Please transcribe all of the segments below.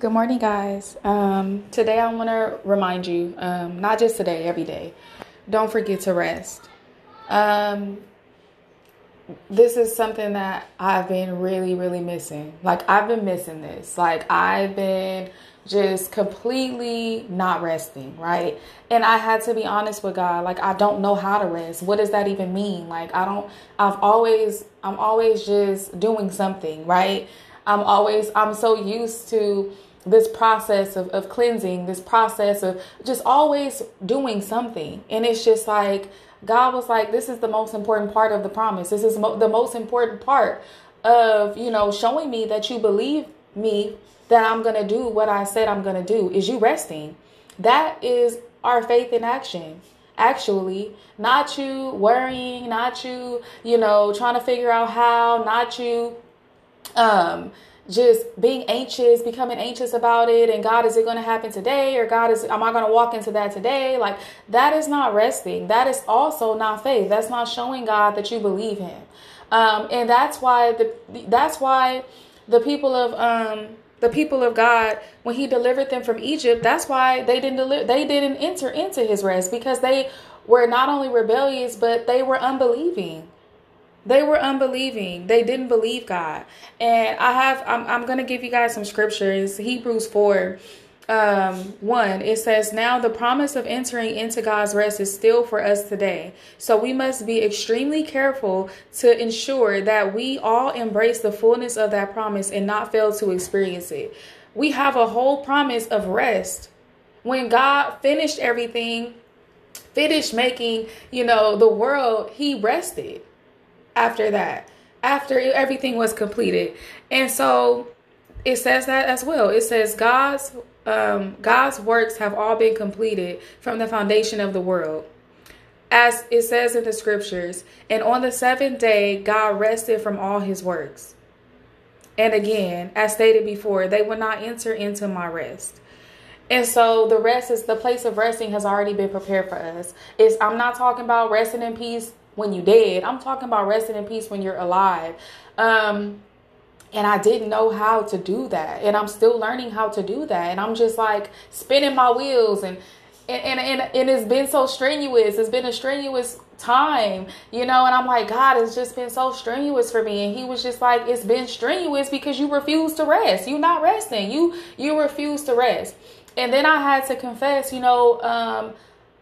Good morning, guys. Um, today I want to remind you, um, not just today, every day, don't forget to rest. Um, this is something that I've been really, really missing. Like, I've been missing this. Like, I've been just completely not resting, right? And I had to be honest with God. Like, I don't know how to rest. What does that even mean? Like, I don't, I've always, I'm always just doing something, right? I'm always, I'm so used to, this process of, of cleansing, this process of just always doing something. And it's just like, God was like, this is the most important part of the promise. This is mo- the most important part of, you know, showing me that you believe me that I'm going to do what I said I'm going to do is you resting. That is our faith in action. Actually, not you worrying, not you, you know, trying to figure out how, not you um just being anxious, becoming anxious about it, and God, is it going to happen today? Or God, is am I going to walk into that today? Like that is not resting. That is also not faith. That's not showing God that you believe Him. Um, and that's why the that's why the people of um the people of God when He delivered them from Egypt. That's why they didn't deliver. They didn't enter into His rest because they were not only rebellious but they were unbelieving. They were unbelieving. They didn't believe God. And I have, I'm, I'm going to give you guys some scriptures. Hebrews 4 um, 1, it says, Now the promise of entering into God's rest is still for us today. So we must be extremely careful to ensure that we all embrace the fullness of that promise and not fail to experience it. We have a whole promise of rest. When God finished everything, finished making, you know, the world, he rested after that, after everything was completed. And so it says that as well. It says God's um, God's works have all been completed from the foundation of the world. As it says in the scriptures, and on the seventh day, God rested from all his works. And again, as stated before, they will not enter into my rest. And so the rest is the place of resting has already been prepared for us. Is I'm not talking about resting in peace when you dead. I'm talking about resting in peace when you're alive. Um, and I didn't know how to do that. And I'm still learning how to do that. And I'm just like spinning my wheels and and, and, and it's been so strenuous. It's been a strenuous time, you know, and I'm like, God, it's just been so strenuous for me. And he was just like, it's been strenuous because you refuse to rest. You're not resting. You you refuse to rest. And then I had to confess, you know, um,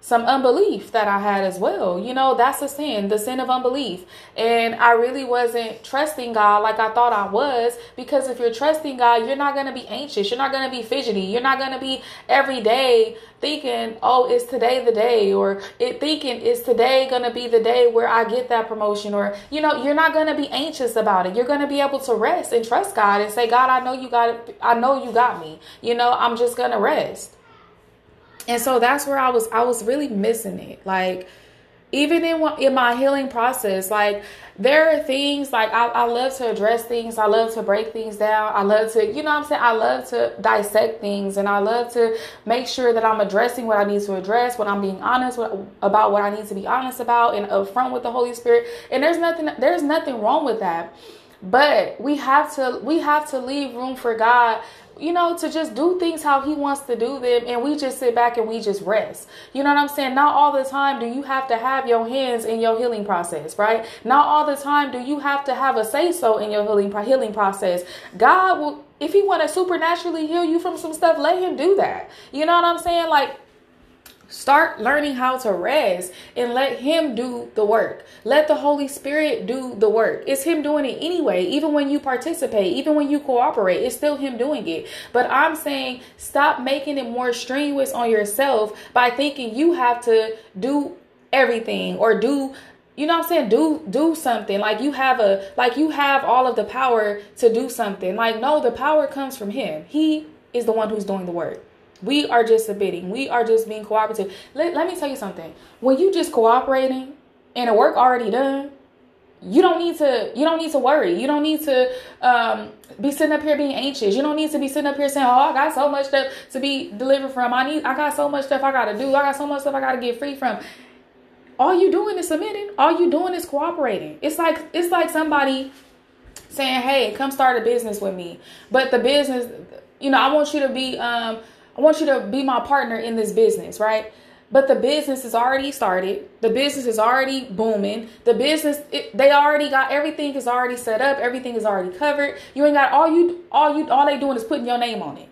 some unbelief that I had as well. You know, that's a sin, the sin of unbelief. And I really wasn't trusting God like I thought I was because if you're trusting God, you're not going to be anxious. You're not going to be fidgety. You're not going to be every day thinking, oh, is today the day? Or it thinking, is today going to be the day where I get that promotion? Or, you know, you're not going to be anxious about it. You're going to be able to rest and trust God and say, God, I know you got. I know you got me. You know, I'm just going to rest and so that's where I was I was really missing it. Like even in in my healing process like there are things like I, I love to address things. I love to break things down. I love to you know i'm saying? I love to dissect things and i love to make sure that i'm addressing what i need to address what i'm being honest with, about what i need to be honest about and upfront with the holy spirit. And there's nothing there's nothing wrong with that. But we have to we have to leave room for god you know, to just do things how he wants to do them and we just sit back and we just rest. You know what I'm saying? Not all the time do you have to have your hands in your healing process, right? Not all the time do you have to have a say so in your healing healing process. God will if he want to supernaturally heal you from some stuff, let him do that. You know what I'm saying? Like Start learning how to rest and let Him do the work. Let the Holy Spirit do the work. It's Him doing it anyway. Even when you participate, even when you cooperate, it's still Him doing it. But I'm saying stop making it more strenuous on yourself by thinking you have to do everything or do you know what I'm saying? Do do something. Like you have a like you have all of the power to do something. Like no, the power comes from him. He is the one who's doing the work. We are just submitting. We are just being cooperative. Let, let me tell you something. When you just cooperating and the work already done, you don't need to you don't need to worry. You don't need to um, be sitting up here being anxious. You don't need to be sitting up here saying, "Oh, I got so much stuff to be delivered from. I need I got so much stuff I got to do. I got so much stuff I got to get free from." All you doing is submitting. All you doing is cooperating. It's like it's like somebody saying, "Hey, come start a business with me." But the business you know, I want you to be, um, I want you to be my partner in this business, right? But the business is already started. The business is already booming. The business, it, they already got everything is already set up. Everything is already covered. You ain't got all you, all you, all they doing is putting your name on it.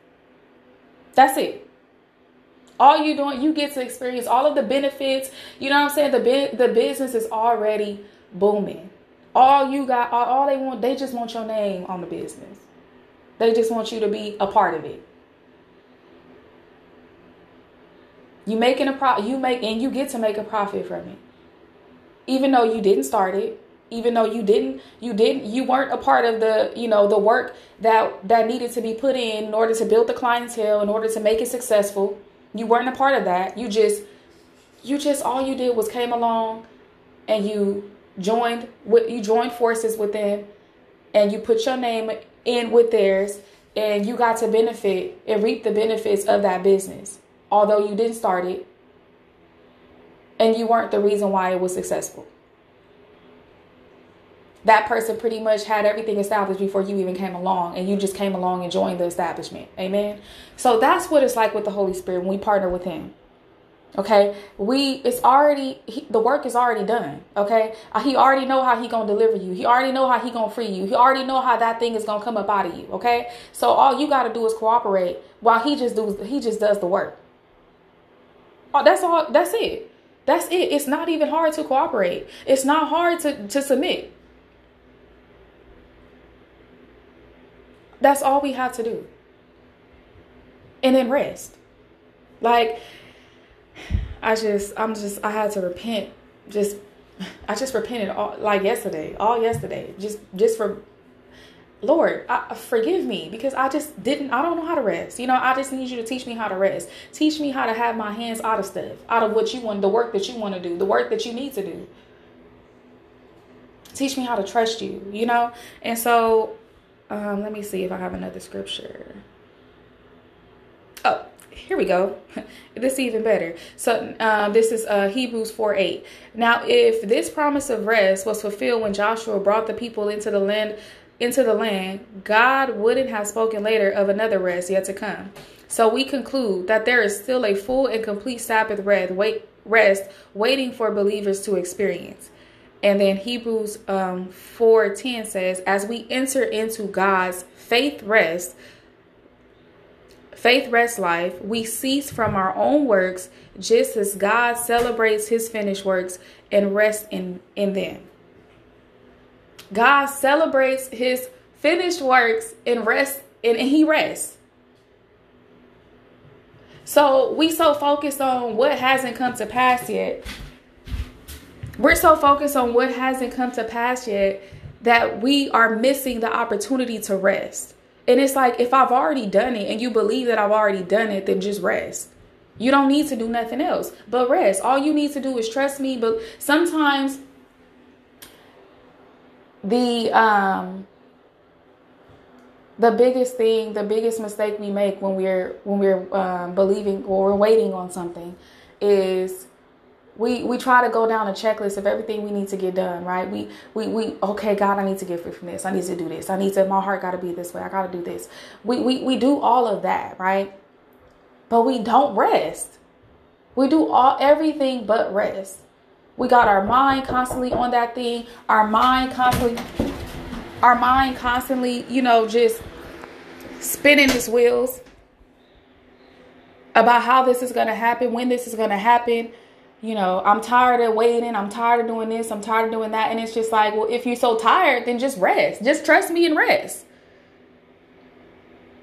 That's it. All you doing, you get to experience all of the benefits. You know what I'm saying? The the business is already booming. All you got, all, all they want, they just want your name on the business. They just want you to be a part of it. You making a pro you make and you get to make a profit from it. Even though you didn't start it, even though you didn't you didn't you weren't a part of the, you know, the work that that needed to be put in in order to build the clientele, in order to make it successful. You weren't a part of that. You just you just all you did was came along and you joined with you joined forces with them and you put your name in with theirs and you got to benefit and reap the benefits of that business although you didn't start it and you weren't the reason why it was successful. That person pretty much had everything established before you even came along, and you just came along and joined the establishment. Amen. So that's what it's like with the Holy Spirit when we partner with Him. Okay, we it's already he, the work is already done. Okay, uh, he already know how he gonna deliver you. He already know how he gonna free you. He already know how that thing is gonna come up out of you. Okay, so all you gotta do is cooperate while he just does he just does the work. Oh, that's all. That's it. That's it. It's not even hard to cooperate. It's not hard to, to submit. That's all we have to do. And then rest. Like, I just, I'm just, I had to repent. Just, I just repented all, like yesterday, all yesterday, just, just for Lord, I, forgive me because I just didn't, I don't know how to rest. You know, I just need you to teach me how to rest. Teach me how to have my hands out of stuff, out of what you want, the work that you want to do, the work that you need to do. Teach me how to trust you, you know? And so, um, let me see if I have another scripture. Oh, here we go. this is even better. So uh, this is uh, Hebrews 4 8. Now, if this promise of rest was fulfilled when Joshua brought the people into the land into the land, God wouldn't have spoken later of another rest yet to come. So we conclude that there is still a full and complete Sabbath rest, wait, rest waiting for believers to experience. And then Hebrews um, 4.10 says, as we enter into God's faith rest, faith rest life, we cease from our own works just as God celebrates his finished works and rests in, in them. God celebrates his finished works and rest and, and he rests. So we so focused on what hasn't come to pass yet. We're so focused on what hasn't come to pass yet that we are missing the opportunity to rest. And it's like if I've already done it and you believe that I've already done it, then just rest. You don't need to do nothing else but rest. All you need to do is trust me. But sometimes the um the biggest thing the biggest mistake we make when we're when we're um, believing or we're waiting on something is we we try to go down a checklist of everything we need to get done right? We we we okay god i need to get free from this. I need to do this. I need to my heart got to be this way. I got to do this. We, we we do all of that right? But we don't rest. We do all everything but rest we got our mind constantly on that thing. Our mind constantly, our mind constantly, you know, just spinning its wheels about how this is going to happen, when this is going to happen. You know, I'm tired of waiting. I'm tired of doing this. I'm tired of doing that. And it's just like, well, if you're so tired, then just rest. Just trust me and rest.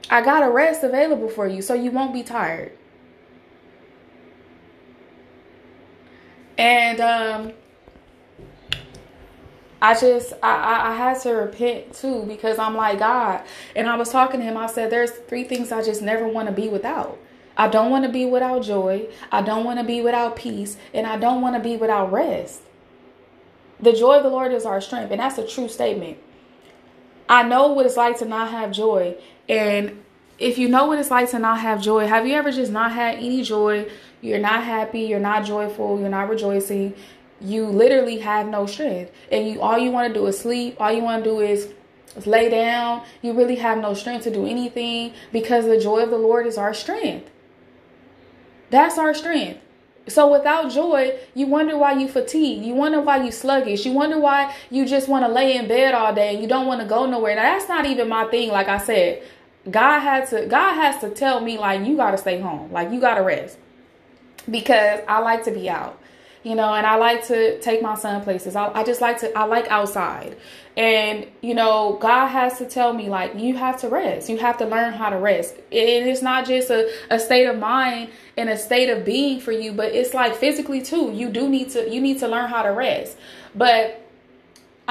I got a rest available for you so you won't be tired. And um, I just I, I had to repent too because I'm like God. And I was talking to him. I said, "There's three things I just never want to be without." I don't want to be without joy. I don't want to be without peace. And I don't want to be without rest. The joy of the Lord is our strength. And that's a true statement. I know what it's like to not have joy. And if you know what it's like to not have joy, have you ever just not had any joy? You're not happy, you're not joyful, you're not rejoicing. You literally have no strength. And you all you want to do is sleep. All you want to do is lay down. You really have no strength to do anything because the joy of the Lord is our strength. That's our strength. So without joy, you wonder why you fatigue. You wonder why you sluggish. You wonder why you just want to lay in bed all day and you don't want to go nowhere. Now that's not even my thing. Like I said, God had to God has to tell me like you got to stay home. Like you got to rest. Because I like to be out you know, and I like to take my son places. I, I just like to, I like outside. And, you know, God has to tell me, like, you have to rest. You have to learn how to rest. And it's not just a, a state of mind and a state of being for you, but it's like physically too. You do need to, you need to learn how to rest. But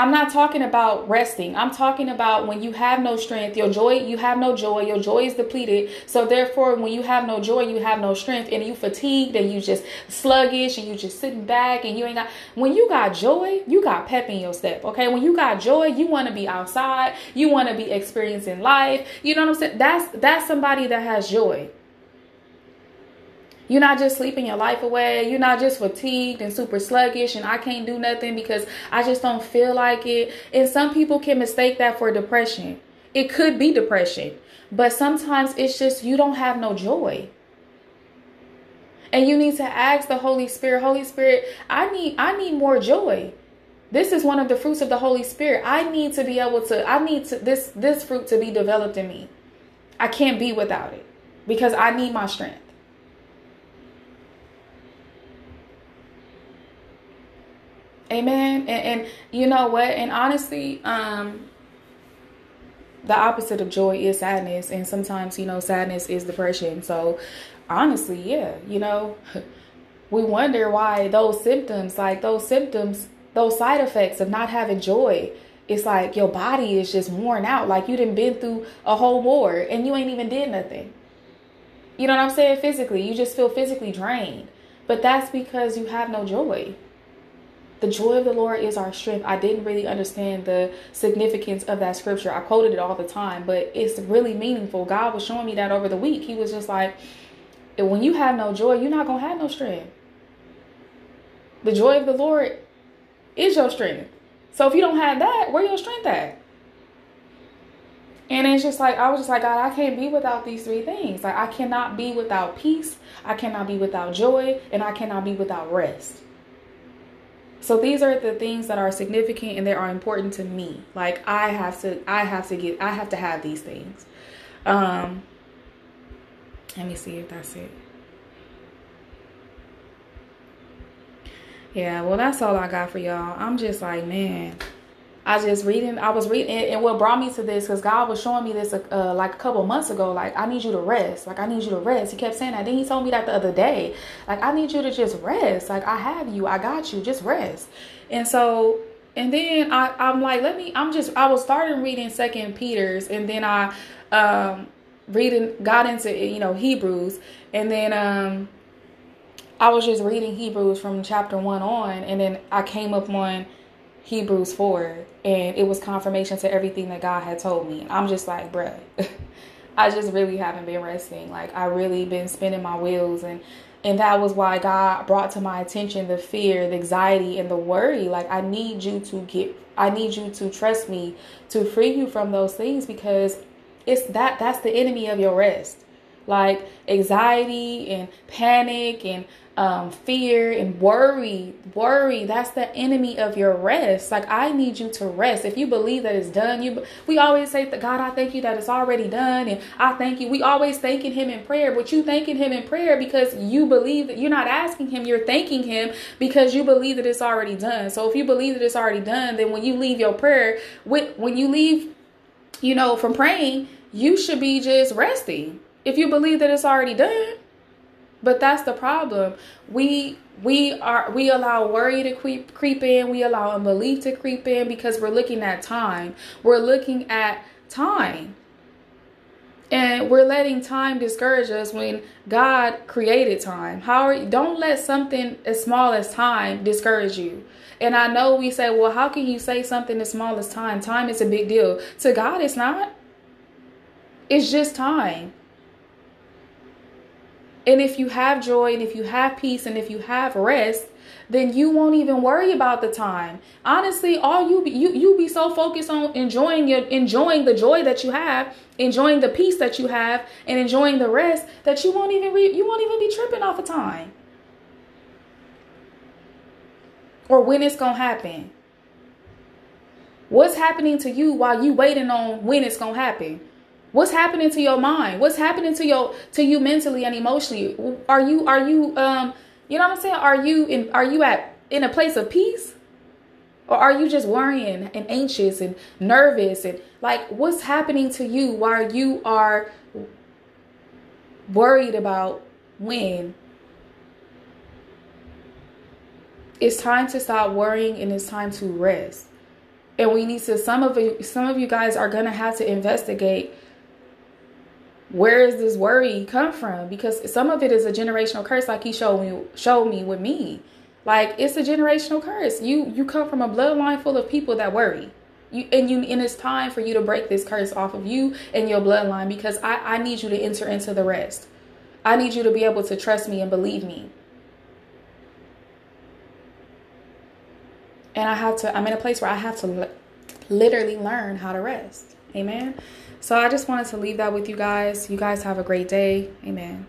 I'm not talking about resting. I'm talking about when you have no strength, your joy, you have no joy, your joy is depleted. So therefore, when you have no joy, you have no strength and you fatigued and you just sluggish and you just sitting back and you ain't got when you got joy, you got pep in your step. Okay. When you got joy, you want to be outside, you want to be experiencing life. You know what I'm saying? That's that's somebody that has joy. You're not just sleeping your life away. You're not just fatigued and super sluggish and I can't do nothing because I just don't feel like it. And some people can mistake that for depression. It could be depression, but sometimes it's just you don't have no joy. And you need to ask the Holy Spirit, Holy Spirit, I need I need more joy. This is one of the fruits of the Holy Spirit. I need to be able to I need to this this fruit to be developed in me. I can't be without it because I need my strength. Amen. And, and you know what? And honestly, um, the opposite of joy is sadness. And sometimes, you know, sadness is depression. So honestly, yeah, you know, we wonder why those symptoms, like those symptoms, those side effects of not having joy, it's like your body is just worn out. Like you didn't been through a whole war and you ain't even did nothing. You know what I'm saying? Physically, you just feel physically drained. But that's because you have no joy the joy of the Lord is our strength. I didn't really understand the significance of that scripture. I quoted it all the time, but it's really meaningful. God was showing me that over the week. He was just like, when you have no joy, you're not going to have no strength. The joy of the Lord is your strength. So if you don't have that, where your strength at? And it's just like I was just like, God, I can't be without these three things. Like I cannot be without peace, I cannot be without joy, and I cannot be without rest. So these are the things that are significant and they are important to me. Like I have to I have to get I have to have these things. Um let me see if that's it. Yeah, well that's all I got for y'all. I'm just like, man, I just reading, I was reading, and what brought me to this, because God was showing me this uh, like a couple months ago. Like, I need you to rest. Like, I need you to rest. He kept saying that. Then he told me that the other day. Like, I need you to just rest. Like, I have you. I got you. Just rest. And so, and then I, I'm like, let me, I'm just, I was starting reading Second Peter's, and then I, um, reading, got into, you know, Hebrews, and then, um, I was just reading Hebrews from chapter one on, and then I came up on Hebrews 4 and it was confirmation to everything that God had told me. I'm just like, bruh, I just really haven't been resting. Like I really been spinning my wheels and and that was why God brought to my attention the fear, the anxiety, and the worry. Like I need you to get I need you to trust me to free you from those things because it's that that's the enemy of your rest. Like anxiety and panic and um, fear and worry. Worry, that's the enemy of your rest. Like, I need you to rest. If you believe that it's done, you we always say, that God, I thank you that it's already done. And I thank you. We always thanking Him in prayer, but you thanking Him in prayer because you believe that you're not asking Him, you're thanking Him because you believe that it's already done. So, if you believe that it's already done, then when you leave your prayer, when you leave, you know, from praying, you should be just resting. If you believe that it's already done, but that's the problem. We we are we allow worry to creep creep in. We allow unbelief to creep in because we're looking at time. We're looking at time. And we're letting time discourage us when God created time. How are, don't let something as small as time discourage you. And I know we say, well, how can you say something as small as time? Time is a big deal. To God, it's not. It's just time. And if you have joy and if you have peace and if you have rest, then you won't even worry about the time. Honestly, all you be, you you be so focused on enjoying your enjoying the joy that you have, enjoying the peace that you have, and enjoying the rest that you won't even re, you won't even be tripping off of time or when it's gonna happen. What's happening to you while you waiting on when it's gonna happen? What's happening to your mind? What's happening to your to you mentally and emotionally? Are you are you um you know what I'm saying? Are you in are you at in a place of peace? Or are you just worrying and anxious and nervous and like what's happening to you while you are worried about when? It's time to stop worrying and it's time to rest. And we need to some of you some of you guys are gonna have to investigate where does this worry come from? Because some of it is a generational curse, like he showed me showed me with me. Like it's a generational curse. You you come from a bloodline full of people that worry. You and you and it's time for you to break this curse off of you and your bloodline because I, I need you to enter into the rest. I need you to be able to trust me and believe me. And I have to, I'm in a place where I have to literally learn how to rest. Amen. So I just wanted to leave that with you guys. You guys have a great day. Amen.